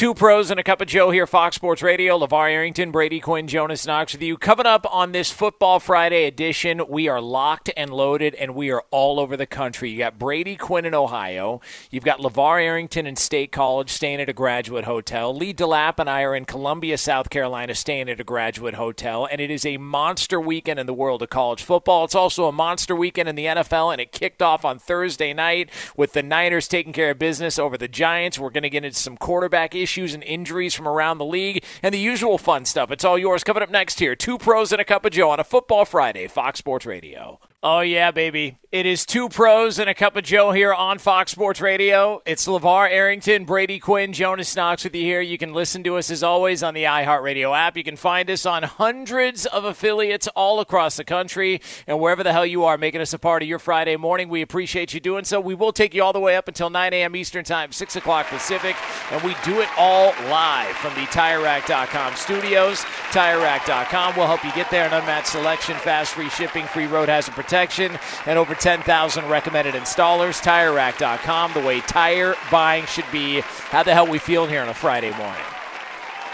Two pros and a cup of Joe here, Fox Sports Radio. LaVar Arrington, Brady Quinn, Jonas Knox with you. Coming up on this Football Friday edition, we are locked and loaded, and we are all over the country. You got Brady Quinn in Ohio. You've got LaVar Arrington in State College staying at a graduate hotel. Lee DeLapp and I are in Columbia, South Carolina, staying at a graduate hotel. And it is a monster weekend in the world of college football. It's also a monster weekend in the NFL, and it kicked off on Thursday night with the Niners taking care of business over the Giants. We're going to get into some quarterback issues and injuries from around the league and the usual fun stuff. It's all yours coming up next here. Two pros and a cup of Joe on a Football Friday, Fox Sports Radio. Oh, yeah, baby. It is two pros and a cup of Joe here on Fox Sports Radio. It's LaVar Arrington, Brady Quinn, Jonas Knox with you here. You can listen to us as always on the iHeartRadio app. You can find us on hundreds of affiliates all across the country and wherever the hell you are making us a part of your Friday morning. We appreciate you doing so. We will take you all the way up until 9 a.m. Eastern Time, 6 o'clock Pacific, and we do it all live from the TireRack.com studios. TireRack.com will help you get there. An unmatched selection, fast free shipping, free road hazard protection, and over 10,000 recommended installers. TireRack.com, the way tire buying should be. How the hell we feeling here on a Friday morning?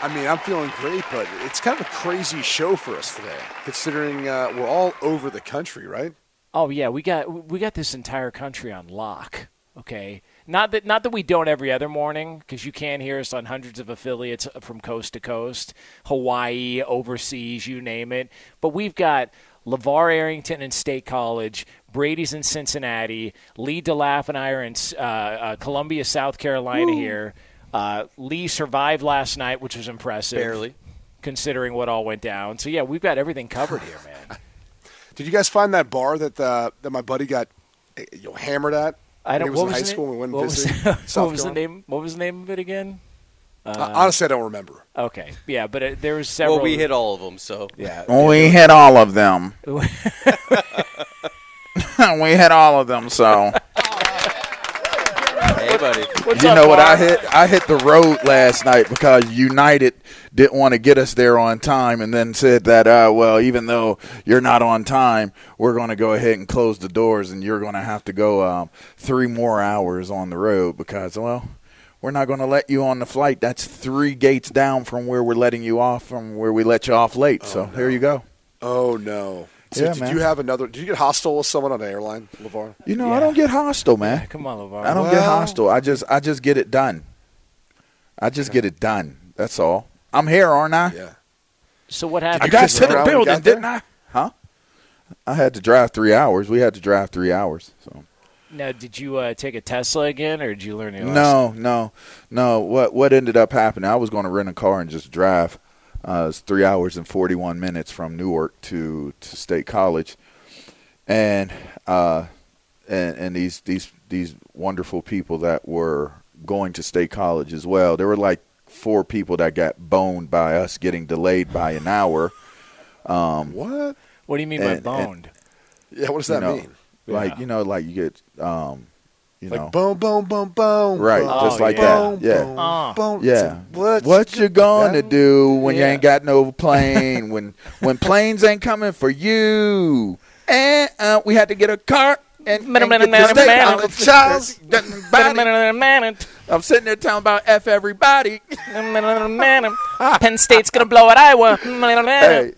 I mean, I'm feeling great, but it's kind of a crazy show for us today, considering uh, we're all over the country, right? Oh yeah, we got we got this entire country on lock. Okay, not that not that we don't every other morning because you can hear us on hundreds of affiliates from coast to coast, Hawaii, overseas, you name it. But we've got LaVar Arrington in State College, Brady's in Cincinnati, Lee DeLapp and I are in uh, uh, Columbia, South Carolina here. Uh, Lee survived last night, which was impressive. Barely. Considering what all went down. So, yeah, we've got everything covered here, man. Did you guys find that bar that uh, that my buddy got eh, you know, hammered at? I don't. he was what in was high the school name? we went what and was, South what was the name? What was the name of it again? Uh, honestly, I don't remember. Okay, yeah, but it, there was several. Well, we hit all of them, so Yeah, We hit all of them. we hit all of them. So hey, buddy. What's you up, know what I hit? I hit the road last night because United didn't want to get us there on time, and then said that, uh, well, even though you're not on time, we're going to go ahead and close the doors, and you're going to have to go um, three more hours on the road because, well. We're not going to let you on the flight. That's three gates down from where we're letting you off, from where we let you off late. Oh, so here you go. Oh no! So Yeah, did man. you have another? Did you get hostile with someone on an airline, LaVar? You know, Yeah. I don't get hostile, man. Come on, LaVar. I don't get hostile. I just I just get it done. I just get it done. That's all. I'm here, aren't I? Yeah. So what happened? I got to the around when you building, didn't I? Huh? I had to drive three hours. We had to drive three hours. So now, did you uh, take a Tesla again, or did you learn your lesson? no, no, no. What what ended up happening? I was going to rent a car and just drive. Uh, it's three hours and forty one minutes from Newark to to State College, and uh, and and these these these wonderful people that were going to State College as well. There were like four people that got boned by us getting delayed by an hour. Um, What? What do you mean And- by and- boned? Yeah. What does you that know, mean? Like Yeah. you know, like you get, um, you Like know, boom, boom, boom, boom. Right, boom, just like boom, that. Yeah. boom, Uh. boom. yeah. What? What you gonna That- do when you ain't got no plane? when when planes ain't coming for you? And uh, we had to get a car and, and get to State Uncle College. Charles. I'm sitting there telling about F everybody. Penn State's gonna blow at Iowa. hey,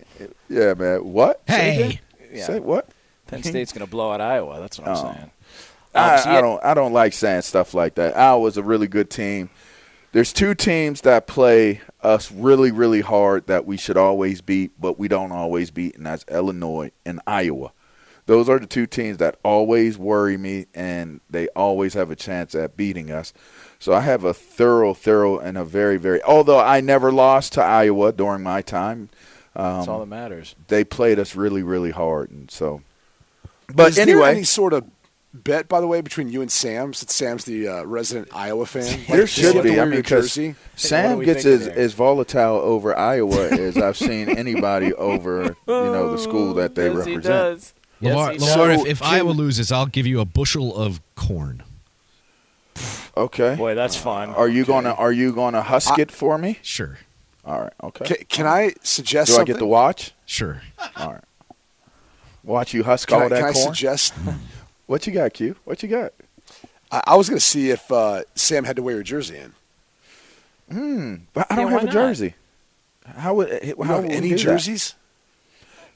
yeah, man. What? Hey. again? Yeah. Say what? Penn State's gonna blow out Iowa. That's what I'm Oh. saying. I, Um, I don't. I don't like saying stuff like that. Iowa's a really good team. There's two teams that play us really, really hard that we should always beat, but we don't always beat, and that's Illinois and Iowa. Those are the two teams that always worry me, and they always have a chance at beating us. So I have a thorough, thorough, and a very, very. Although I never lost to Iowa during my time, That's all um, that matters. they played us really, really hard, and so. But Is there anyway, any sort of bet, by the way, between you and Sam? Since Sam's the uh, resident Iowa fan, There does he should be. I wear mean, your 'cause jersey. Sam gets as, here? as volatile over Iowa as I've seen anybody over you know the school that they Yes, he represent. does. Yes, LaVar, he LaVar, does. if, if Iowa loses, I'll give you a bushel of corn. Okay. Boy, that's fun. Are you gonna Are you gonna husk it for me? Sure, All right. Okay. Can, can I suggest Do I get to watch? sure. All right. Watch you husk Can, all I, that can I corn. suggest? what you got, Q? What you got? I, I was going to see if uh, Sam had to wear a jersey in. Hmm. But I don't why have a not? jersey. How would how You have would any do that? jerseys?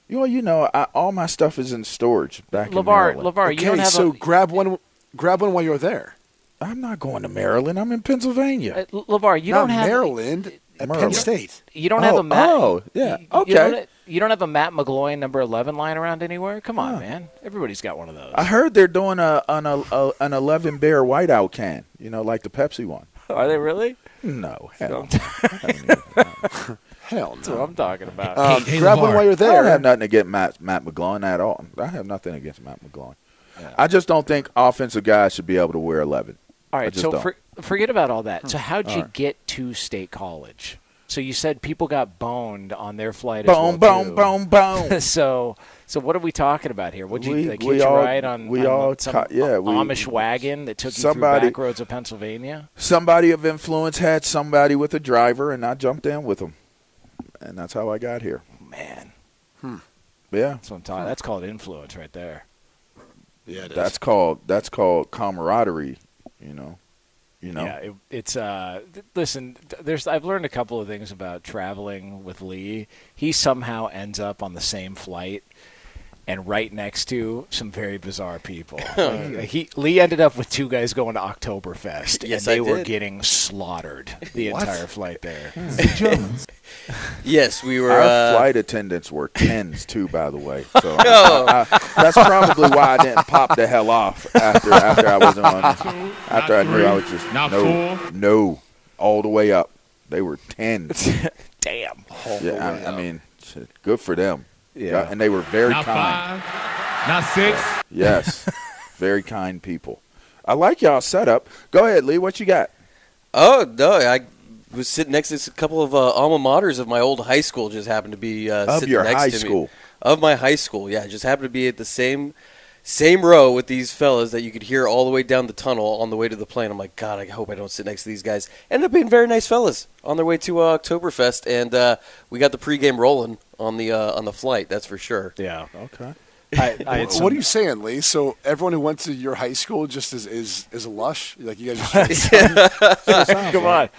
You know, you know, I, all my stuff is in storage back in LaVar, Maryland. LaVar, okay, you don't have so a grab one. Grab one while you're there. I'm not going to Maryland. I'm in Pennsylvania. uh, LaVar. You Not don't have Maryland at Penn State. You don't have Oh, a Matt. oh, yeah, you- okay. You don't, you don't have a Matt McGloin number eleven lying around anywhere. Come on, Huh. man. Everybody's got one of those. I heard they're doing a an a, an 11 bear whiteout can. You know, like the Pepsi one. Are they really? No, hell. Hell That's what no. I'm talking about. Um, hey, grab one while you're there. I don't have nothing against Matt Matt McGloin at all. I have nothing against Matt McGloin. I just don't think offensive guys should be able to wear 11. all I right, just so don't. for, forget about all that. So hmm. how'd you All right. get to State College? So you said people got boned on their flight. Boom, as well, boom, too. boom, boom. so, so what are we talking about here? Would you We- like, we hitch a all- ride on, we on all some ca- yeah, we- Amish wagon that took you somebody- through back roads of Pennsylvania? somebody of influence had somebody with a driver, and I jumped in with them, and that's how I got here. Man, hmm. Yeah, that's what I'm talking. That's called influence right there. Yeah, it is. that's called that's called camaraderie. You know, you know. Yeah, it, it's uh. th- listen, th- there's I've learned a couple of things about traveling with Lee. He somehow ends up on the same flight and right next to some very bizarre people. Like, he Lee ended up with two guys going to Oktoberfest, Yes, and they I were did. getting slaughtered the entire flight there. Yes, we were. Our uh, flight attendants were tens too, by the way. So I- I- that's probably why I didn't pop the hell off after after I was on. After I knew I was just Not no, four. no, all the way up. They were tens. Damn. yeah, I, I mean, good for them. Yeah. and they were very Not kind. five, not six. Yes, very kind people. I like y'all setup. Go ahead, Lee. What you got? Oh no, I was sitting next to a couple of uh, alma maters of my old high school. Just happened to be uh, Of sitting your next high to me. school. Of my high school, yeah, just happened to be at the same same row with these fellas that you could hear all the way down the tunnel on the way to the plane. I'm like, God, I hope I don't sit next to these guys. Ended up being very nice fellas on their way to uh, Oktoberfest, and uh, we got the pregame rolling on the uh, on the flight. That's for sure. Yeah. Okay. I, I some, what are you saying, Lee? So everyone who went to your high school just is is, is a lush? Like you guys just Come on.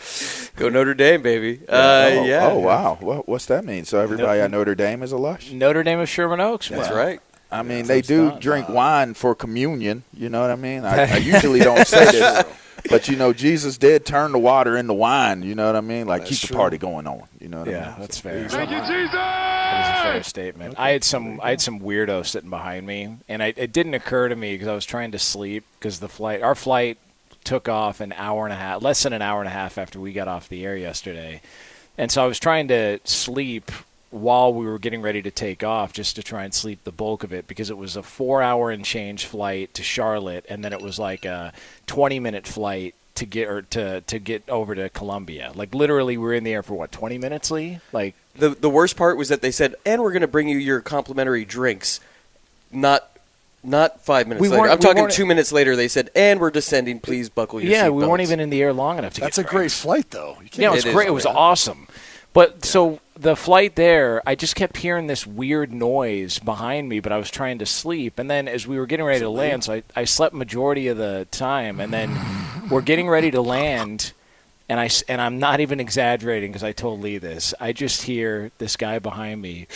Go Notre Dame, baby. Uh, oh, yeah. Oh wow. What, what's that mean? So everybody at Notre Dame is a lush? Notre Dame of Sherman Oaks. That's man. right. I mean, That's they do done. drink wine for communion. You know what I mean? I, I usually don't say this, but you know, Jesus did turn the water into wine. You know what I mean? Like That's keep the party going on. You know what I Yeah, mean? that's fair. Thank you, Jesus. That is a fair statement. I had some I had some weirdo sitting behind me, and I, it didn't occur to me because I was trying to sleep because the flight our flight took off an hour and a half, less than an hour and a half after we got off the air yesterday, and so I was trying to sleep while we were getting ready to take off just to try and sleep the bulk of it because it was a four hour and change flight to Charlotte and then it was like a 20 minute flight to get or to to get over to Columbia like literally we were in the air for what 20 minutes Lee like The the worst part was that they said, "And we're going to bring you your complimentary drinks." Not not five minutes We later. weren't- I'm talking two minutes later. They said, "And we're descending. Please buckle your yeah, we weren't even in the air long enough to get. That's a get great flight though. You can't Yeah, it was It is, great. It was yeah. awesome. But so the flight there, I just kept hearing this weird noise behind me, but I was trying to sleep. And then as we were getting ready to land, so I, I slept majority of the time. And then we're getting ready to land, and I and I'm not even exaggerating because I told Lee this. I just hear this guy behind me.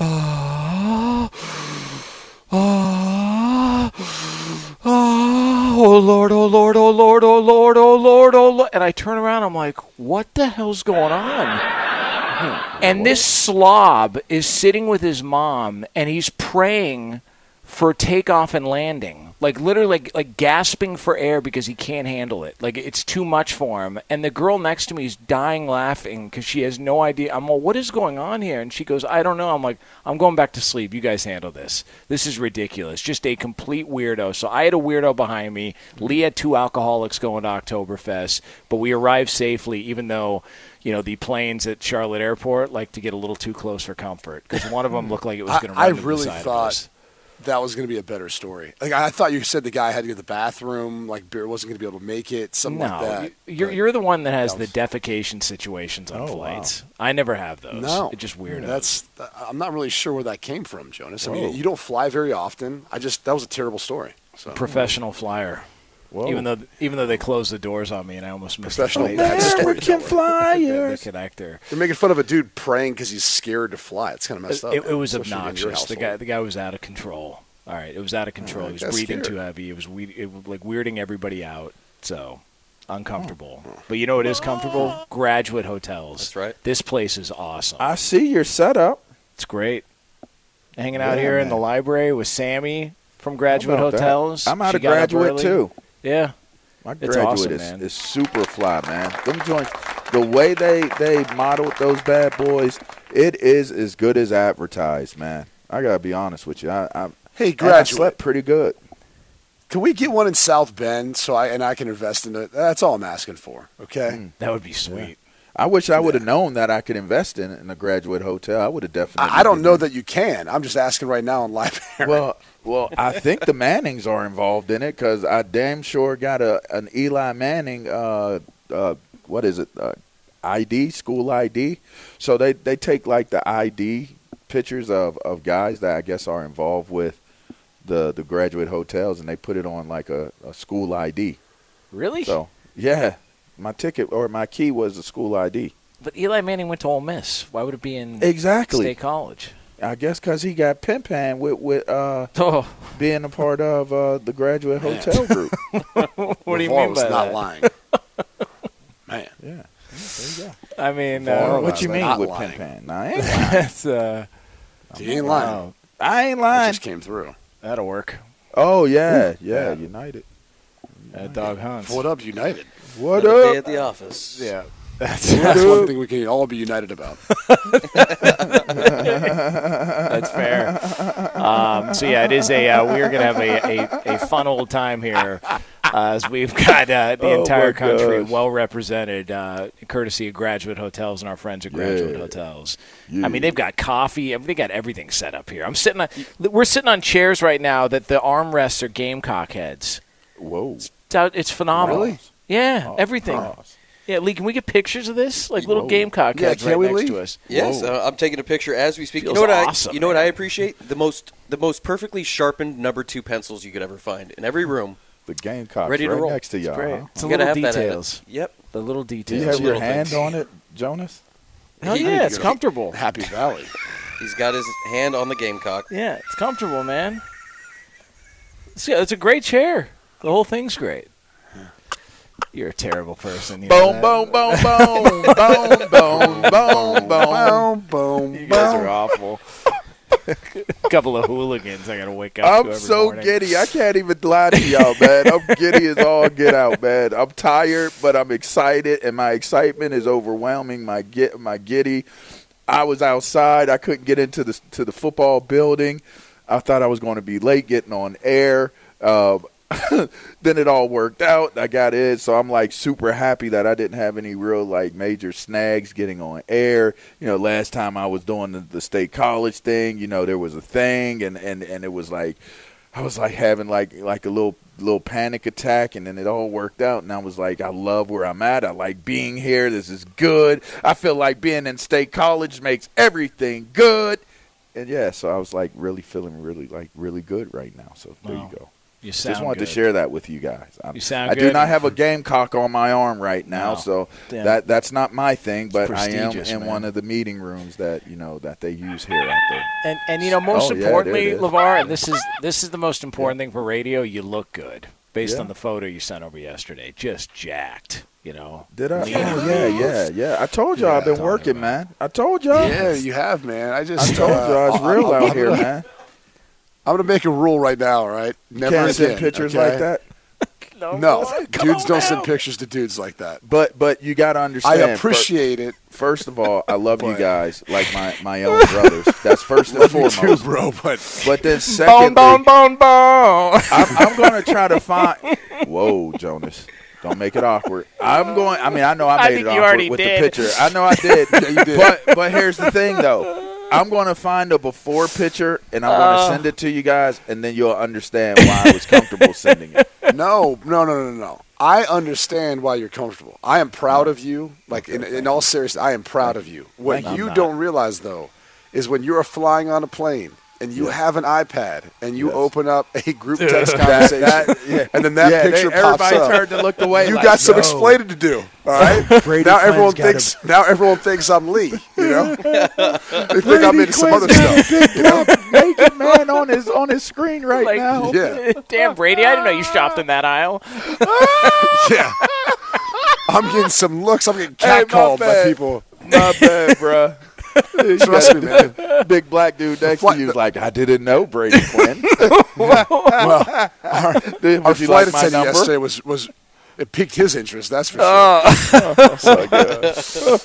Oh Lord, oh Lord, oh Lord, oh Lord, oh Lord, oh Lord. And I turn around, I'm like, what the hell's going on? And this slob is sitting with his mom and he's praying for takeoff and landing. Like literally like, like gasping for air because he can't handle it. Like it's too much for him. And the girl next to me is dying laughing because she has no idea. I'm like, what is going on here? And she goes, I don't know. I'm like, I'm going back to sleep. You guys handle this. This is ridiculous. Just a complete weirdo. So I had a weirdo behind me. Lee had two alcoholics going to Oktoberfest, but we arrived safely, even though you know the planes at Charlotte Airport like to get a little too close for comfort because one of them hmm. looked like it was going to. I the really side of thought. That was going to be a better story. Like I thought you said the guy had to go to the bathroom, like beer wasn't going to be able to make it, something No, like that. you're you're the one that has that the defecation situations on Oh, wow. flights. I never have those. no, it's just weird. That's uh, I'm not really sure where that came from, Jonas. I Whoa. mean, you don't fly very often. I just that was a terrible story. So professional flyer. Whoa. Even though even though they closed the doors on me and I almost missed Professional the bad flight. storyteller. the, the connector. They're making fun of a dude praying because he's scared to fly. It's kind of messed up. It, it was especially obnoxious. The guy the guy was out of control. All right, it was out of control. he was breathing scary. too heavy. It was we it was like weirding everybody out. So uncomfortable. Oh. But you know what is comfortable? Oh. Graduate hotels. That's right. This place is awesome. I see your setup. It's great. Hanging out Yeah, here in the library with Sammy from Graduate How about that? Hotels. I'm out She of graduate too. Yeah. My It's graduate awesome, is, man. is super fly, man. Them joints, the way they they modeled those bad boys, it is as good as advertised, man. I gotta be honest with you. I, I Hey, and I graduate. slept pretty good. Can we get one in South Bend so I and I can invest in it? That's all I'm asking for. Okay. Hmm. That would be sweet. I wish I would have known that I could invest in in a graduate hotel. I would have definitely. I, I don't did know that you can. I'm just asking right now on live air. Well, well, I think the Mannings are involved in it because I damn sure got a an Eli Manning. Uh, uh, what is it? Uh, ID school ID. So they they take like the ID pictures of of guys that I guess are involved with the the graduate hotels, and they put it on like a, a school ID. Really? So yeah, my ticket or my key was the school ID. But Eli Manning went to Ole Miss. Why would it be in Exactly. State College? I guess because he got pimpan with with uh, Oh. being a part of uh, the graduate hotel group. What do you mean was by not that? lying. Man. Yeah. There you go. I mean, LeVar uh, what you mean not with lying. pimpan? Nah, I ain't lying. that's uh, He ain't lying. wow, I ain't It lying. just came through. that'll work. Oh yeah, yeah, United. That dog hunts. What up, United? What Another day up? at the office. Yeah. That's That's one thing we can all be united about. That's fair. Um, so yeah, it is a. Uh, we are going to have a, a, a fun old time here. Uh, as we've got uh, the Oh, entire country gosh. well represented, uh, courtesy of Graduate Hotels and our friends at Graduate Yeah. Hotels. Yeah. I mean, they've got coffee. I mean, they got everything set up here. I'm sitting. On, we're sitting on chairs right now that the armrests are Gamecock heads. Whoa. It's, it's phenomenal. Really? Yeah, Oh, everything. cross. Yeah, Lee, can we get pictures of this? Like little Whoa. Gamecock Yeah, heads can right we, next Lee? to us. Yes, uh, I'm taking a picture as we speak. Feels you know what awesome, I? You know what I appreciate? The most the most perfectly sharpened number two pencils you could ever find in every room. The Gamecock Ready to right roll. next to y'all. great. huh? It's You the gotta little have that. details. Yep. The little Do details. you have your little hand things. on it, Jonas? Hell I yeah, it's comfortable. Happy Valley. He's got his hand on the gamecock. Yeah, it's comfortable, man. It's, yeah, it's a great chair. The whole thing's great. You're a terrible person. You Boom, boom, boom, boom, boom, boom, boom, boom. Boom, boom, You guys are awful. a couple of hooligans. I gotta wake up. to I'm every so morning. giddy. I can't even lie to y'all, man. I'm giddy as all get out, man. I'm tired, but I'm excited, and my excitement is overwhelming. My get my giddy. I was outside. I couldn't get into the to the football building. I thought I was going to be late getting on air. Uh, then it all worked out. I got it. so I'm like super happy that I didn't have any real like major snags getting on air. You know, last time I was doing the, the state college thing, you know, there was a thing, and and and it was like I was like having like like a little little panic attack, and then it all worked out, and I was like, I love where I'm at. I like being here. This is good. I feel like being in state college makes everything good. And yeah, so I was like really feeling really like really good right now. So there Wow. you go. You Just wanted good. to share that with you guys. I'm- You sound I do not have a gamecock on my arm right now, No. so Yeah. that that's not my thing. But I am in man. one of the meeting rooms that you know that they use here at the. And and you know most Oh, importantly, there it is. LaVar, and this is this is the most important thing for radio. You look good based Yeah. on the photo you sent over yesterday. Just jacked. You know. Did I? Lean Oh yeah, yeah, yeah. I told y'all I've been working, man. I told y'all. Yeah, you have, man. I just I told uh, y'all it's real out here, man. I'm gonna make a rule right now. All right, never Can't send again, pictures okay? like that. No, dudes don't send pictures to dudes like that. But but you got to understand. I appreciate it. First of all, I love you guys like my, my own brothers. That's first and Love you too, foremost. bro. But But then Bone, secondly, bone, bone, bone. I'm, I'm going to try to find. Whoa, Jonas. Don't make it awkward. I'm going. I mean, I know I I made think it you awkward already with did. the picture. I know I did. Yeah, you did. But but here's the thing, though. I'm going to find a before picture and I'm going to oh. send it to you guys, and then you'll understand why I was comfortable sending it. no, no, no, no, no. I understand why you're comfortable. I am proud of you. Like in, in all seriousness, I am proud of you. What you you. don't realize though is when you're flying on a plane and you have an iPad and you Yes. open up a group text conversation, that- yeah. and then that Yeah, they- picture pops everybody up. turned and looked away You like, got some yo. explaining to do. All right. Brady now everyone got thinks. Now everyone thinks I'm Lee. You know. they think I'm into some other Quinn's got a stuff. Big black naked man on his on his screen right Like- now. Yeah. Damn, Brady! I didn't know you shopped in that aisle. Yeah. I'm getting some looks. I'm getting Hey, my catcalled by people. My bad, bruh. You Trust got me, man. Big black dude next flight- to you is like, I didn't know Brady Quinn. Well, Did- our Would you flight like my attendant number? yesterday was was it piqued his interest. That's for sure.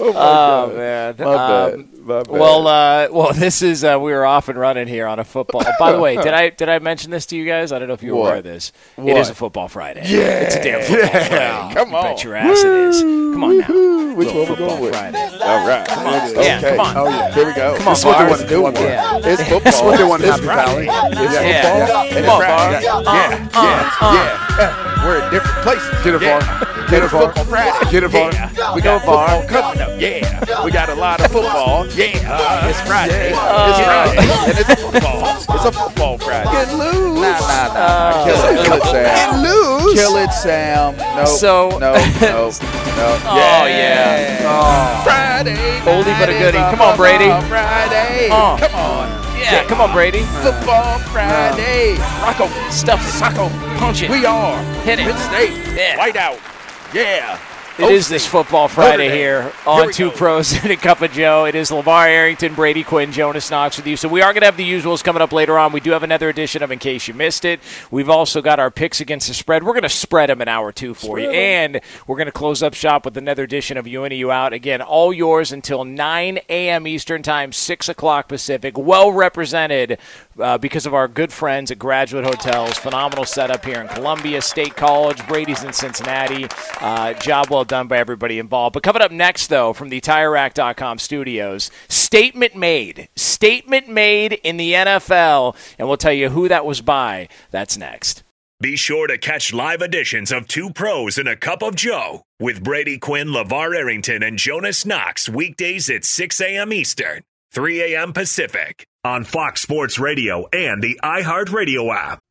Oh man. My bad. Um, My bad. Well, uh, well, this is uh, we were off and running here on a football. By the way, did I did I mention this to you guys? I don't know if you were aware of this. It What? is a football Friday. Yeah, it's a damn football Friday. Come You on. bet your ass it is. Come on now. Which Little one we football going with? Friday. All right. Come on. Okay. Yeah, come on. Oh yeah. Here we go. Come on, This is what they want to do. Yeah. It's football. what they want It's Happy Valley. It's Yeah. football. Yeah. Come on. Yeah. Yeah. Yeah. We're in different places. Get it, yeah. Var. And Get Var. football Friday. Get it, Var. Yeah. We got football coming up. Yeah. We got a lot of football. Yeah. It's Friday. It's Friday. And it's football. It's a football Friday. Get loose. Nah, nah, nah. Kill it. Kill it, Sam. Lose. Kill it, Sam. No. So- no, no, no. Oh, yeah. Oh. Friday. Oldie but a goodie. Come on, Brady. Friday. Oh. Come on. Yeah, come on, Brady. Football Friday. Rocco, stuff it. Socko, punch it. We are. Hit it. Penn State. Yeah. White out. Yeah. It is this football Friday here Here on we Two go. Pros and a Cup of Joe. It is LaVar Arrington, Brady Quinn, Jonas Knox with you. So we are going to have the usuals coming up later on. We do have another edition of In Case You Missed It. We've also got our picks against the spread. We're going to spread them an hour two for you. And we're going to close up shop with another edition of You In and You Out. Again, all yours until 9 a.m. Eastern Time, 6 o'clock Pacific. Well represented uh, because of our good friends at Graduate Hotels. Phenomenal setup here in Columbia State College. Brady's in Cincinnati. Uh, job well done by everybody involved. But coming up next, though, from the TireRack.com studios, statement made. Statement made in the NFL. And we'll tell you who that was by. That's next. Be sure to catch live editions of Two Pros and a Cup of Joe with Brady Quinn, LaVar Arrington, and Jonas Knox weekdays at 6 a.m. Eastern, 3 a.m. Pacific on Fox Sports Radio and the iHeartRadio app.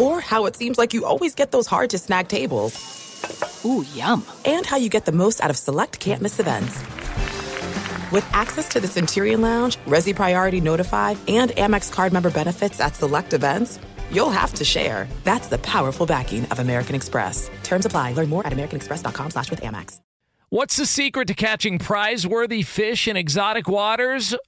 Or how it seems like you always get those hard to snag tables. Ooh, yum. And how you get the most out of select can't miss events. With access to the Centurion Lounge, Resy Priority Notified, and Amex card member benefits at select events, you'll have to share. That's the powerful backing of American Express. Terms apply. Learn more at americanexpress.com slash with Amex. What's the secret to catching prize-worthy fish in exotic waters?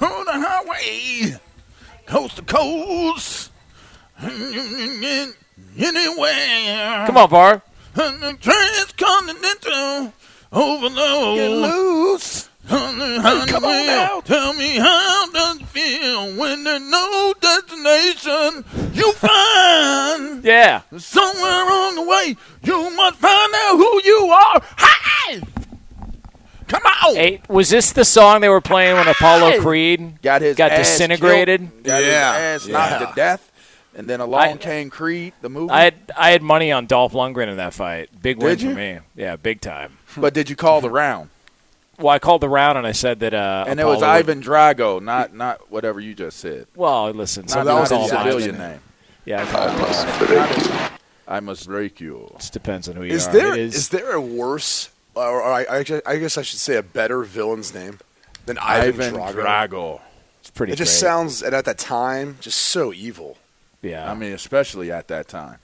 On the highway, coast to coast, anywhere. Come on, Var. Transcontinental overload. Get loose. Come on now. Tell me how does it feel when there's no destination you find? Yeah. Somewhere on the way, you must find out who you are. Hi! Come on! Hey, was this the song they were playing when Apollo Creed got his got ass disintegrated? killed, got Yeah. his ass knocked Yeah. to death, and then along I- came Creed, the movie. I had I had money on Dolph Lundgren in that fight. Big win Did for me. Yeah, big time. but did you call the round? Well, I called the round and I said that. Uh, And it was would- Ivan Drago, not not whatever you just said. Well, listen, Not, some that was his his civilian Ivan. name. Yeah, I called it. Not his- I must break you. It depends on who you Is are. there It is there a worse, or, or I, I, guess- I guess I should say a better villain's name than Ivan, Ivan Drago? Drago. It's pretty. It just great. sounds, and at that time, just so evil. Yeah. I mean, especially at that time,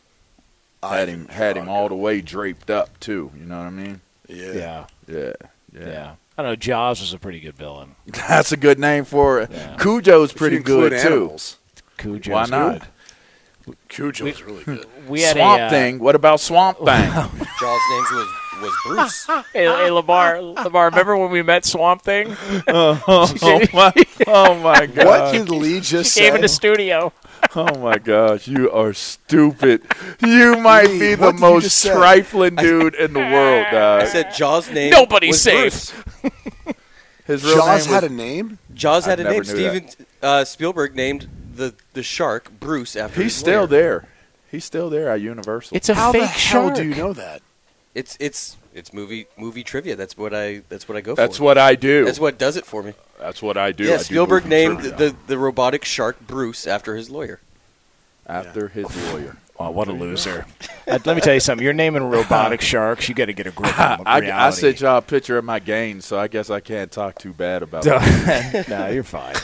had Ivan him had him all the way draped up too. You know what I mean? Yeah. yeah. Yeah, Yeah. yeah. I don't know. Jaws was a pretty good villain. That's a good name for it. Yeah. Cujo's pretty include good too. animals, Cujo's Why not? good. Cujo's really good. We had Swamp a, uh, Thing. What about Swamp Thing? Jaws' name was was Bruce. Hey, hey, Lamar, Lamar, remember when we met Swamp Thing? oh my! Oh my God! What did Lee just Came say? in the studio. Oh my gosh, you are stupid. You might Lee, be the what did you most trifling dude in the world, I said Jaws' name. Nobody's was safe. His real Jaws name had was, a name. Jaws had a name. Steven uh, Spielberg named the the shark Bruce after. He's his still lawyer. there. He's still there at Universal. It's a How fake the hell shark. do you know that? It's it's it's movie movie trivia. That's what I that's what I go for. That's for. what I do. That's what does it for me. That's what I do. I yeah, do Spielberg movie named trivia the, the robotic shark Bruce after his lawyer. after his lawyer. Oh, what a loser! Uh, let me tell you something. You're naming robotic sharks. You got to get a grip on I, I sent y'all a picture of my gains, so I guess I can't talk too bad about it. no, you're fine.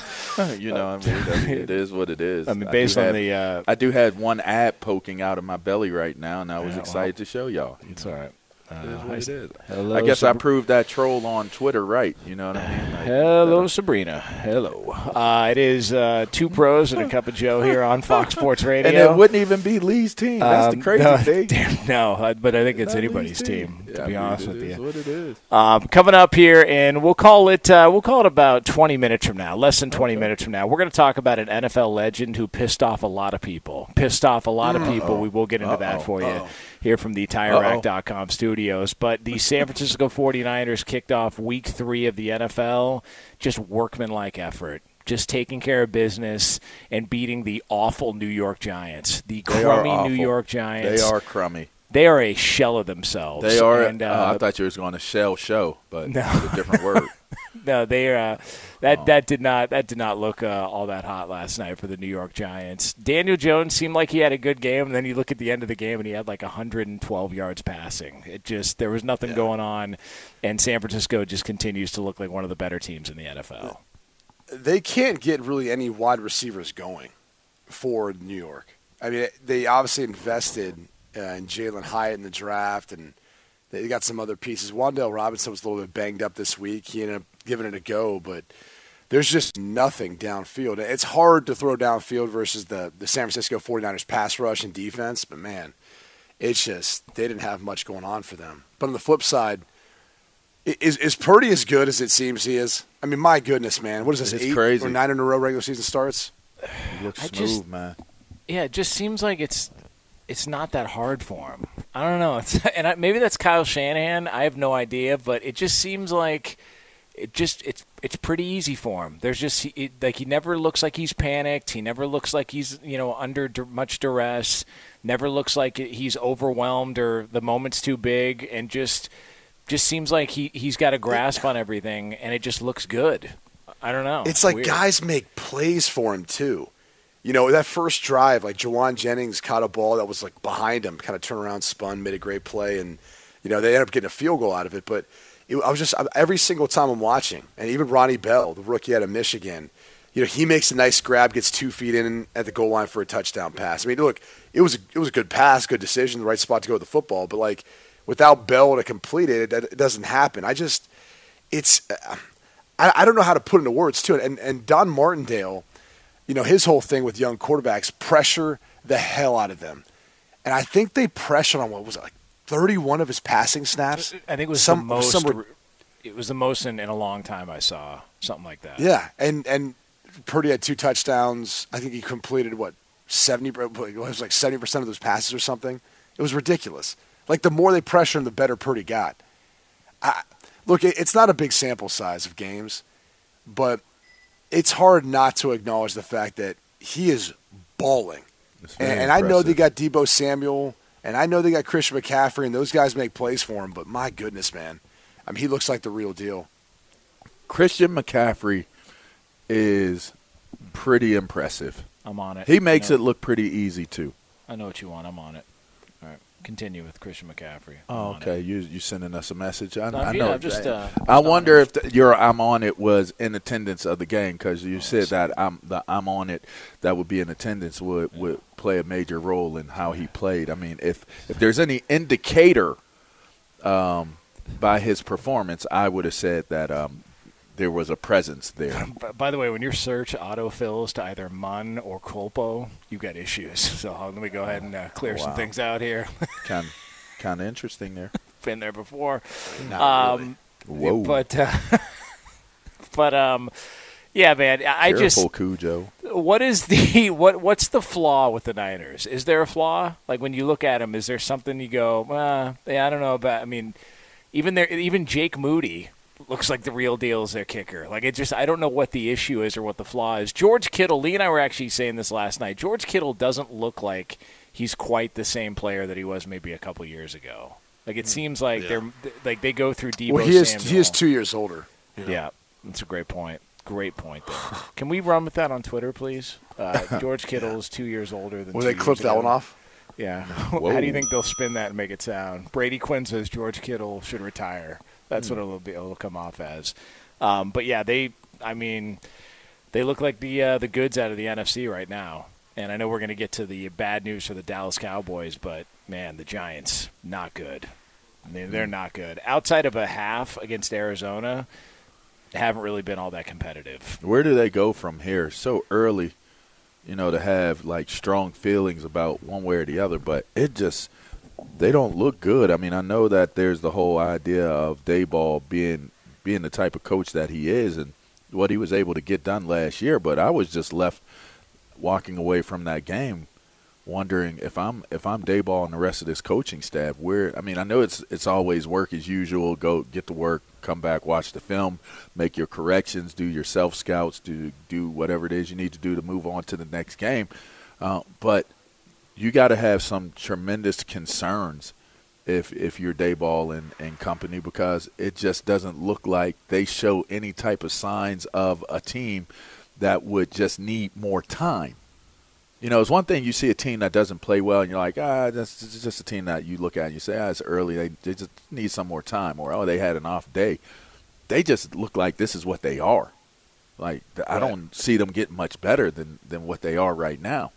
you know, I mean, I mean, it is what it is. I mean, do based on have- the. Uh, I do have one ab poking out of my belly right now, and I was Yeah, excited to show y'all. it's all right. It is Uh, what it is. hello, I guess I proved that troll on Twitter right. You know what I mean? Like, Hello, Sabrina. Hello. Uh, it is uh, two pros and a cup of Joe here on Fox Sports Radio. and it wouldn't even be Lee's team. That's Um, the crazy no, thing. damn, no, but I think it's Not anybody's Lee's team. Yeah, to I be mean, honest with is you. what it is. Um, coming up here, and we'll call it. Uh, we'll call it about 20 minutes from now, less than 20 minutes from now. We're going to talk about an NFL legend who pissed off a lot of people. Pissed off a lot of people. We will get into that for you here from the TireRack.com studios. But the San Francisco 49ers kicked off Week Three of the NFL. Just workmanlike effort. Just taking care of business and beating the awful New York Giants, the They crummy New. York Giants. They are crummy. they are a shell of themselves. They are. And, uh, uh, I thought you was going to shell show, but No. it's a different word. no, they. Uh, that Oh. that did not that did not look uh, all that hot last night for the New York Giants. Daniel Jones seemed like he had a good game, and then you look at the end of the game and he had like 112 yards passing. It just there was nothing going on, and San Francisco just continues to look like one of the better teams in the NFL. they can't get really any wide receivers going for New York. I mean, they obviously invested uh, in Jalin Hyatt in the draft, and they got some other pieces. Wan'Dale Robinson was a little bit banged up this week. He ended up giving it a go, but there's just nothing downfield. It's hard to throw downfield versus the, the San Francisco 49ers pass rush and defense, but man, it's just they didn't have much going on for them. But on the flip side, is is Purdy as good as it seems he is? I mean, my goodness, man, what is this? It's eight crazy. or nine in a row regular season starts? He looks I smooth, just- man. Yeah, it just seems like it's it's not that hard for him. I don't know. It's, and I, maybe that's Kyle Shanahan. I have no idea, but it just seems like it just it's it's pretty easy for him. There's just he, it, like he never looks like he's panicked. He never looks like he's you know under dur- much duress. Never looks like he's overwhelmed or the moment's too big, and just just seems like he he's got a grasp on everything, and it just looks good. I don't know. It's like weird. guys make plays for him too. You know, that first drive, like Jauan Jennings caught a ball that was like behind him, kind of turned around, spun, made a great play, and you know they ended up getting a field goal out of it. But it, I was just every single time I'm watching, and even Ronnie Bell, the rookie out of Michigan, you know he makes a nice grab, gets two feet in at the goal line for a touchdown pass. I mean, look, it was a, it was a good pass, good decision, the right spot to go with the football. But like without Bell to complete it, it, it doesn't happen. I just it's. I, I don't know how to put into words to it. And and Don Martindale, you know, his whole thing with young quarterbacks, pressure the hell out of them. And I think they pressured on what was it, like 31 of his passing snaps. I think it was some the most. some- it was the most in, in a long time I saw something like that. yeah, and and Purdy had two touchdowns. I think he completed what 70 it was like 70% of those passes or something. It was ridiculous. Like the more they pressure him, the better Purdy got. I, look, it- it's not a big sample size of games, but it's hard not to acknowledge the fact that he is balling. And, and I know they got Deebo Samuel, and I know they got Christian McCaffrey, and those guys make plays for him. But my goodness, man, I mean, he looks like the real deal. Christian McCaffrey is pretty impressive. I'm on it. He makes it look pretty easy too. I know what you want. I'm on it. Continue with Christian McCaffrey. Oh, on it. okay. You you sending us a message? I, No, I know. I'm just, uh, I wonder if the, your "I'm on it" was in attendance of the game because you said that I'm the "I'm on it" that would be in attendance would would play a major role in how he played. I mean, if if there's any indicator um, by his performance, I would have said that um, there was a presence there. By the way, when your search autofills to either Munn or Culpo, you got issues. So uh, let me go ahead and uh, clear some things out here. kind kind of interesting there. Been there before. Not um, Whoa. But uh, but um, yeah, man. I I just Careful, Cujo. what is the what what's the flaw with the Niners? Is there a flaw? Like when you look at them, is there something you go, uh, yeah, I don't know about. I mean, even there, even Jake Moody looks like the real deal is their kicker. Like it just, I don't know what the issue is or what the flaw is. George Kittle, Lee and I were actually saying this last night. George Kittle doesn't look like he's quite the same player that he was maybe a couple years ago. Like it seems like they're like they go through Deebo well, he is Samuel. he is two years older. Yeah, that's a great point. Great point there. Can we run with that on Twitter, please? Uh, George Kittle is two years older than. Will they years clip that one off? Yeah. How do you think they'll spin that and make it sound? Brady Quinn says George Kittle should retire. That's what it'll be. It'll come off as. Um, but yeah, they. I mean, they look like the uh, the goods out of the NFC right now. And I know we're going to get to the bad news for the Dallas Cowboys, but man, the Giants not good. They- They're not good. Outside of a half against Arizona, they haven't really been all that competitive. Where do they go from here? So early, you know, to have like strong feelings about one way or the other, but it just they don't look good. I mean, I know that there's the whole idea of Daboll being being the type of coach that he is and what he was able to get done last year, but I was just left walking away from that game wondering if I'm if I'm Daboll and the rest of this coaching staff, where I mean, I know it's it's always work as usual. Go get to work, come back, watch the film, make your corrections, do your self scouts, do do whatever it is you need to do to move on to the next game. Uh, but you got to have some tremendous concerns if if you're Daboll and, and company because it just doesn't look like they show any type of signs of a team that would just need more time. You know, it's one thing you see a team that doesn't play well, and you're like, ah, that's it's just a team that you look at and you say, ah, it's early. They, they just need some more time, or oh, they had an off day. They just look like this is what they are. Like I don't see them getting much better than than what they are right now.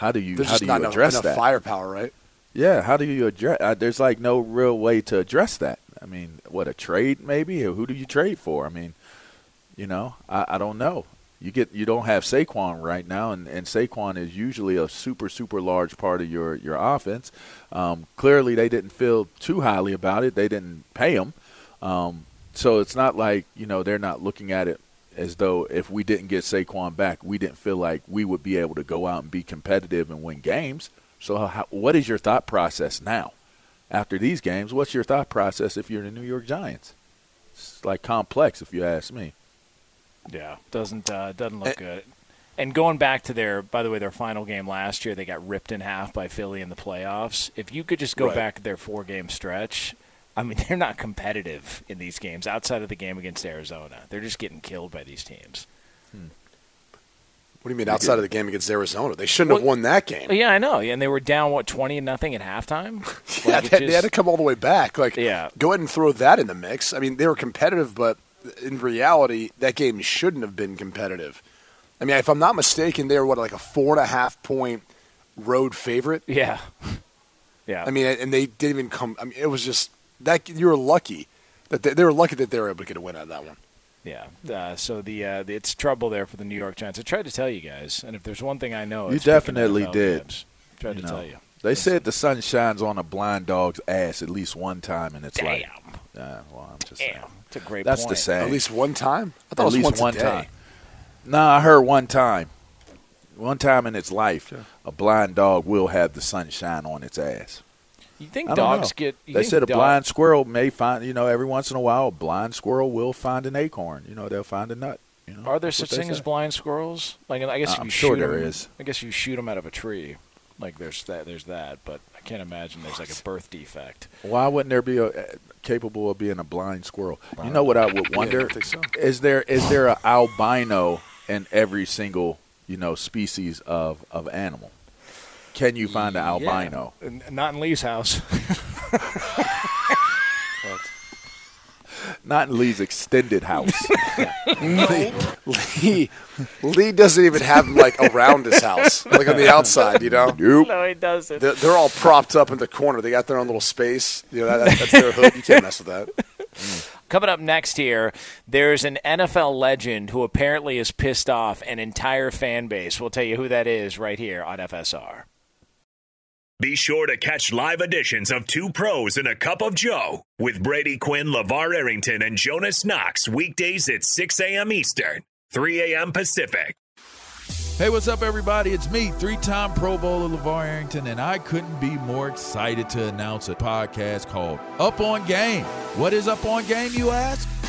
How do you There's how just do you enough, address enough that? firepower, right? Yeah, how do you address? Uh, there's like no real way to address that. I mean, what a trade maybe? Who do you trade for? I mean, you know, I, I don't know. You get you don't have Saquon right now, and, and Saquon is usually a super super large part of your your offense. Um, clearly, they didn't feel too highly about it. They didn't pay him, um, so it's not like you know they're not looking at it as though if we didn't get Saquon back, we didn't feel like we would be able to go out and be competitive and win games. So, how, what is your thought process now? After these games, what's your thought process if you're the New York Giants? It's like complex, if you ask me. Yeah, doesn't uh, doesn't look good. And going back to their, by the way, their final game last year, they got ripped in half by Philly in the playoffs. If you could just go Right. back to their four game stretch, I mean, they're not competitive in these games outside of the game against Arizona. They're just getting killed by these teams. What do you mean outside of the game against Arizona? They shouldn't have won that game. Yeah, I know. And they were down what twenty and nothing at halftime. Yeah, Like, it they, they had to come all the way back. Like, Yeah. go ahead and throw that in the mix. I mean, they were competitive, but in reality, that game shouldn't have been competitive. I mean, if I'm not mistaken, they were what like a four and a half point road favorite. Yeah, yeah. I mean, and they didn't even come. I mean, it was just that you were lucky that they, they were lucky that they were able to get a win out of that one. Yeah. Uh, so the, uh, the it's trouble there for the New York Giants. I tried to tell you guys, and if there's one thing I know, You it's picking definitely did. games. Tried You to know, tell you. They said the sun shines on a blind dog's ass at least one time in its Damn. life. Yeah, well, I'm just saying. Damn. It's a great That's point. the same. At least one time. I thought At it was least once one a day. time. Nah, I heard one time. One time in its life, a blind dog will have the sunshine on its ass. You think dogs know. get? They said a dog- blind squirrel may find, you know, every once in a while, a blind squirrel will find an acorn. You know, they'll find a nut. You know, Are there such things as blind squirrels? Like, I guess if I'm you sure shoot there 'em- is. I guess you shoot them out of a tree. Like there's that, there's that, but I can't imagine there's like a birth defect. Why wouldn't there be a uh, capable of being a blind squirrel? You know what I would wonder? think so. Is there is there an albino in every single you know species of of animal? Can you find an albino? Yeah. Not in Lee's house. Not in Lee's extended house. Lee, Lee, Lee doesn't even have him like around his house, like on the outside. You know, nope. no, he doesn't. they're, they're all propped up in the corner. They got their own little space. You know, that, that, that's their hood. You can't mess with that. Coming up next here, there's an NFL legend who apparently has pissed off an entire fan base. We'll tell you who that is right here on FSR. Be sure to catch live editions of Two Pros and a Cup of Joe with Brady Quinn, LaVar Arrington, and Jonas Knox weekdays at 6 a.m. Eastern, 3 a.m. Pacific. Hey, what's up, everybody? It's me, three time Pro Bowler LaVar Arrington, and I couldn't be more excited to announce a podcast called Up on Game. What is Up on Game, you ask?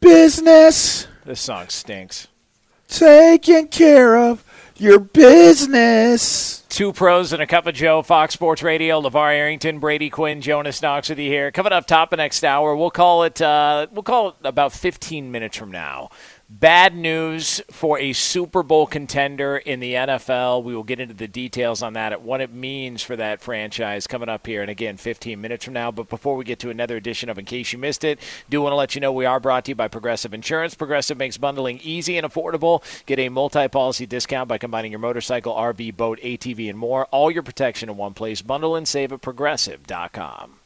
business. This song stinks. Taking care of your business. Two pros and a cup of Joe, Fox Sports Radio, LaVar Arrington, Brady Quinn, Jonas Knox with you here. Coming up top of next hour, we'll call it uh, we'll call it about 15 minutes from now. Bad news for a Super Bowl contender in the NFL. We will get into the details on that, at what it means for that franchise coming up here, and again, 15 minutes from now. But before we get to another edition of In Case You Missed It, do want to let you know we are brought to you by Progressive Insurance. Progressive makes bundling easy and affordable. Get a multi-policy discount by combining your motorcycle, RV, boat, ATV, and more. All your protection in one place. Bundle and save at Progressive.com.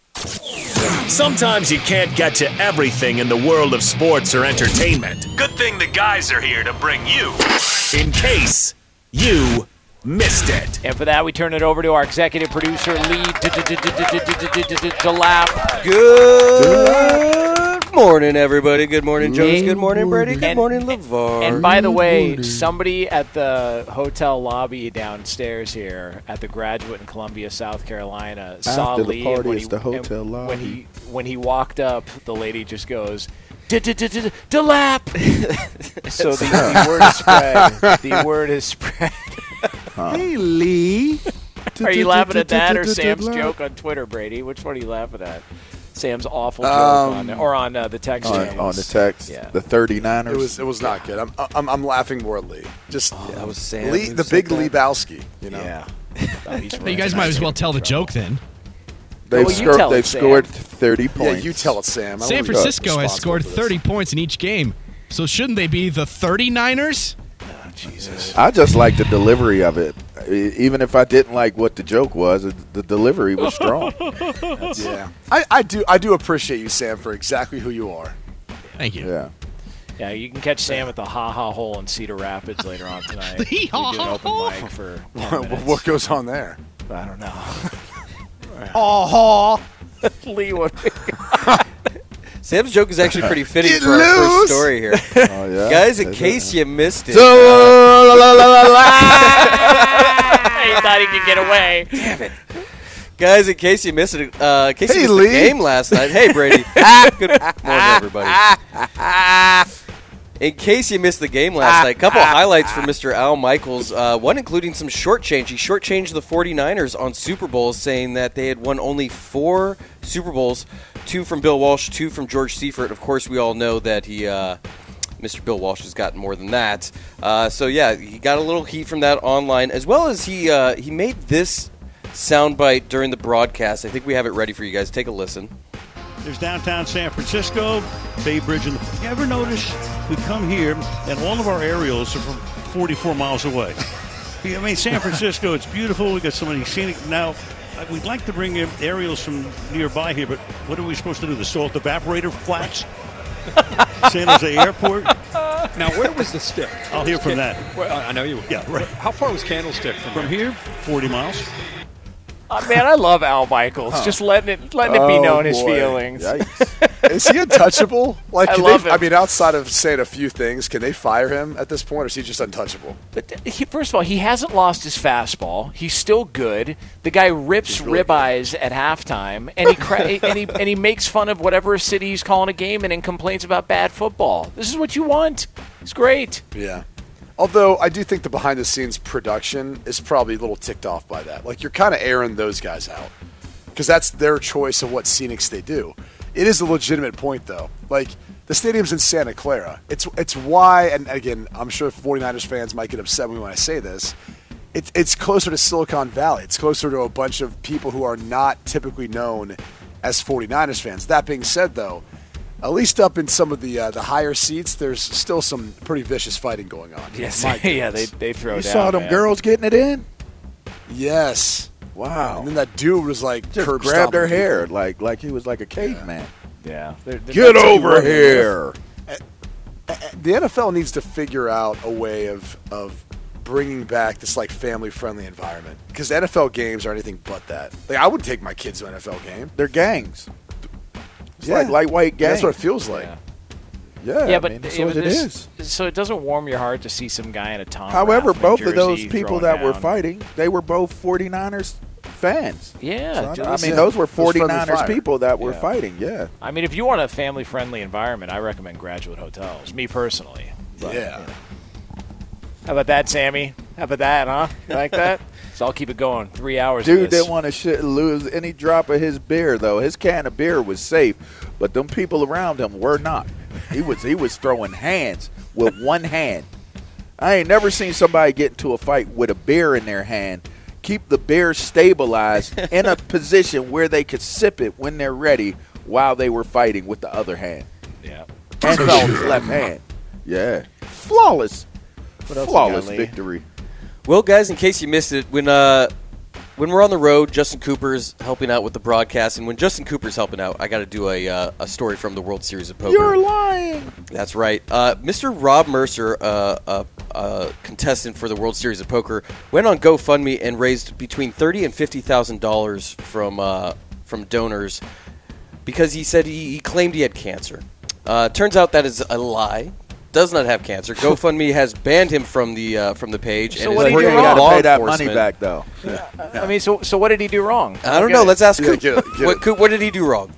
Sometimes you can't get to everything in the world of sports or entertainment. Good thing the guys are here to bring you in case you missed it. And for that, we turn it over to our executive producer, Lee DeLap. Good morning, everybody. Good morning, Jones. Good morning, Brady. Good And- morning, LaVar. And by the way, somebody at the hotel lobby downstairs here at the Graduate in Columbia, South Carolina, saw After the Lee. party and when is he, the hotel and When lobby. he when he walked up, the lady just goes. Delap. So the, the word is spread. The word is spread. Hey, Lee. Are you laughing at that or Sam's joke on Twitter, Brady? Which one are you laughing at? Sam's awful joke Um, on or on uh, the text On, on the text, Yeah. the 39ers. It was it was not good. I'm I'm, I'm laughing more at Lee. Just that was Sam Lee, the big that. Lee Bowski. You know. Yeah. Oh, You guys might as well tell the joke then. they've Well, you scor- tell it, they've Sam. scored 30 points. Yeah, points. you tell it, Sam. I San Francisco has scored 30 points in each game. So shouldn't they be the 39ers? Jesus. I just like the delivery of it. Even if I didn't like what the joke was, the delivery was strong. Yeah, I, I do I do appreciate you, Sam, for exactly who you are. Thank you. yeah. Yeah, you can catch Sam at the Ha Ha Hole in Cedar Rapids later on tonight. we do an open mic for 10 what goes on there? I don't know. Oh, Lee, what? Sam's joke is actually pretty fitting Get for our first story here. Oh, yeah. Guys, in Is it? case you missed it, he thought he could get away. Damn it. guys, in case you missed it, uh, in case Hey, you missed Lee. the game last night. Hey, Brady. Good morning, everybody. In case you missed the game last night, a couple of highlights for Mr. Al Michaels. Uh, one including some shortchange. He shortchanged the 49ers on Super Bowls, saying that they had won only four Super Bowls two from Bill Walsh, two from George Seifert. Of course, we all know that he. Uh, Mr. Bill Walsh has gotten more than that. Uh, so yeah, he got a little heat from that online, as well as he uh, he made this soundbite during the broadcast. I think we have it ready for you guys. Take a listen. There's downtown San Francisco, Bay Bridge. And you ever notice we come here and all of our aerials are from 44 miles away? I mean, San Francisco, it's beautiful. We got so many scenic. Now, uh, we'd like to bring in aerials from nearby here, but what are we supposed to do? The salt evaporator flats? San Jose Airport? Now, where was the stick? I'll hear from that. Well, I know you will. Yeah, right. How far was Candlestick from, From here, 40 miles. Uh, man, I love Al Michaels. Just letting it letting it be Oh, known his feelings. Is he untouchable? Like, I love they, him. I mean, outside of saying a few things, can they fire him at this point, or is he just untouchable? But he, first of all, he hasn't lost his fastball. He's still good. The guy rips ribeyes at halftime, and he cra- and he and he makes fun of whatever city he's calling a game in, and complains about bad football. This is what you want. It's great. Yeah. Although I do think the behind the scenes production is probably a little ticked off by that. Like you're kind of airing those guys out because that's their choice of what scenics they do. It is a legitimate point though. Like the stadium's in Santa Clara. It's it's why and again, I'm sure 49ers fans might get upset when I say this. It's it's closer to Silicon Valley. It's closer to a bunch of people who are not typically known as 49ers fans. That being said though, at least up in some of the uh, the higher seats, there's still some pretty vicious fighting going on. Yes, yeah, they goodness. they throw You down. saw them man. girls getting it in? Yes. Wow. And then that dude was like Just curb grabbed her hair people. like like he was like a caveman. Yeah. They're- they're Get over here. The NFL needs to figure out a way of of bringing back this like family friendly environment because NFL games are anything but that. Like I would take my kids to an NFL game. They're gangs. It's Yeah. like lightweight gangs. That's what it feels like. Yeah, Yeah, I but, mean, that's yeah, what but it this- is. So it doesn't warm your heart to see some guy in a Tom. However, Rathman both of those people throwing that were fighting, they were both 49ers fans. Yeah, So, I- I mean, those were It was 49ers fire. people that were Yeah. fighting. Yeah. I mean, if you want a family-friendly environment, I recommend Graduate Hotels. Me personally. But, Yeah. you know. How about that, Sammy? How about that, huh? You like that? so I'll keep it going. Three hours. of Dude this. didn't want to sh- lose any drop of his beer though. His can of beer was safe, but them people around him were not. He was he was throwing hands with one hand. I ain't never seen somebody get into a fight with a beer in their hand. Keep the beer stabilized in a position where they could sip it when they're ready while they were fighting with the other hand. Yeah. And his left hand. Yeah. Flawless. What else Flawless got, Lee? victory. Well, guys, in case you missed it, when uh, when we're on the road, Justin Cooper's helping out with the broadcast, and when Justin Cooper's helping out, I got to do a uh, a story from the World Series of Poker. You're lying. That's right. Uh, Mr. Rob Mercer, uh, a, a contestant for the World Series of Poker, went on GoFundMe and raised between thirty and fifty thousand dollars from uh, from donors because he said he, he claimed he had cancer. Uh, turns out that is a lie. Does not have cancer. GoFundMe has banned him from the uh, from the page. So and what is did he working do wrong? law Pay that money back though. I mean, so so what did he do wrong? I don't get know. it. Let's ask Yeah, Coop. get it, get What. Coop, what did he do wrong?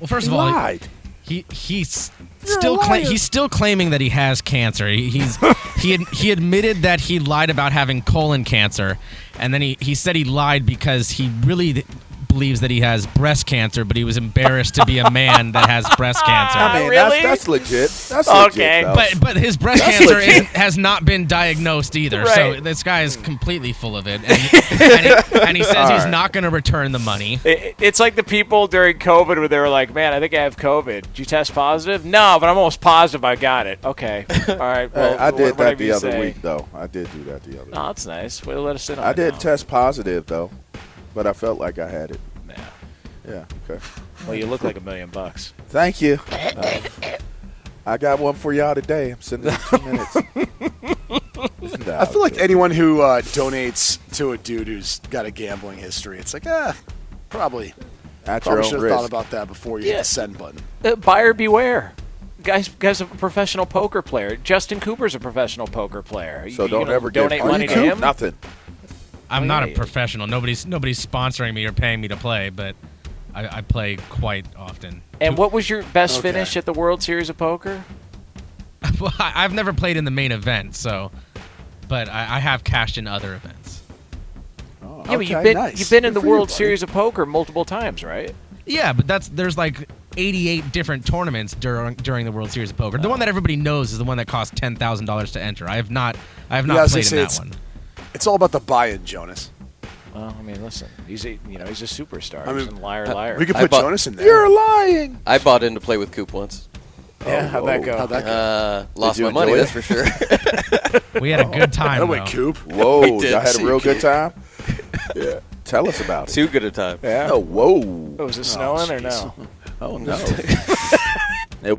Well, first of all, lied. he he's You're still cla- he's still claiming that he has cancer. He, he's he ad- he admitted that he lied about having colon cancer, and then he he said he lied because he really th- believes that he has breast cancer, but he was embarrassed to be a man that has breast cancer. Oh, I mean, really? that's, that's legit. That's Okay, legit. though. But but his breast That's cancer isn't, has not been diagnosed either. Right. So this guy is completely full of it, and, and, he, and he says All he's not going to return the money. It- It's like the people during COVID where they were like, "Man, I think I have COVID. Did you test positive?" No, but I'm almost positive I got it. Okay, all right. Hey, Well, I wh- did whatever that the other say. week, though. I did do that the other. Oh, that's nice. Way to let us in on I it did now. test positive though, but I felt like I had it. Yeah. Yeah. Okay. Well, you look like a million bucks. Thank you. Uh, I got one for y'all today. I'm sending it in two minutes. Isn't I feel like good? anyone who uh, donates to a dude who's got a gambling history, it's like, ah, probably, at your probably own should have risk. thought about that before you hit the send button. Uh, buyer beware. Guys, guys, a professional poker player. Justin Cooper's a professional poker player. So you don't gonna ever donate Are money to him. Nothing. I'm Oh, not yeah. a professional. Nobody's nobody's sponsoring me or paying me to play, but I, I play quite often. And what was your best Okay. finish at the World Series of Poker? Well, I- I've never played in the main event, so, but I, I have cashed in other events. Oh, yeah, but you've been you've been in the World Series of Poker multiple times, right? Yeah, but that's there's like 88 different tournaments during during the World Series of Poker. The one oh. that everybody knows is the one that costs ten thousand dollars to enter. I have not I have not Yeah, I was played in gonna that say one. It's all about the buy-in, Jonas. Well, I mean, listen, he's a you know he's a superstar. I he's mean, a liar, liar. we could I put bought- Jonas in there. You're lying. I bought in to play with Coop once. Yeah, how'd that go? How'd that go? Uh, lost you my money, enjoy that's for sure. We had a good time. That went though. Coop. Whoa, We did y'all had a see real good Coop. time. yeah, tell us about it. Too good a time. Yeah. Oh, whoa. Oh, was it snowing or no? Oh no. It-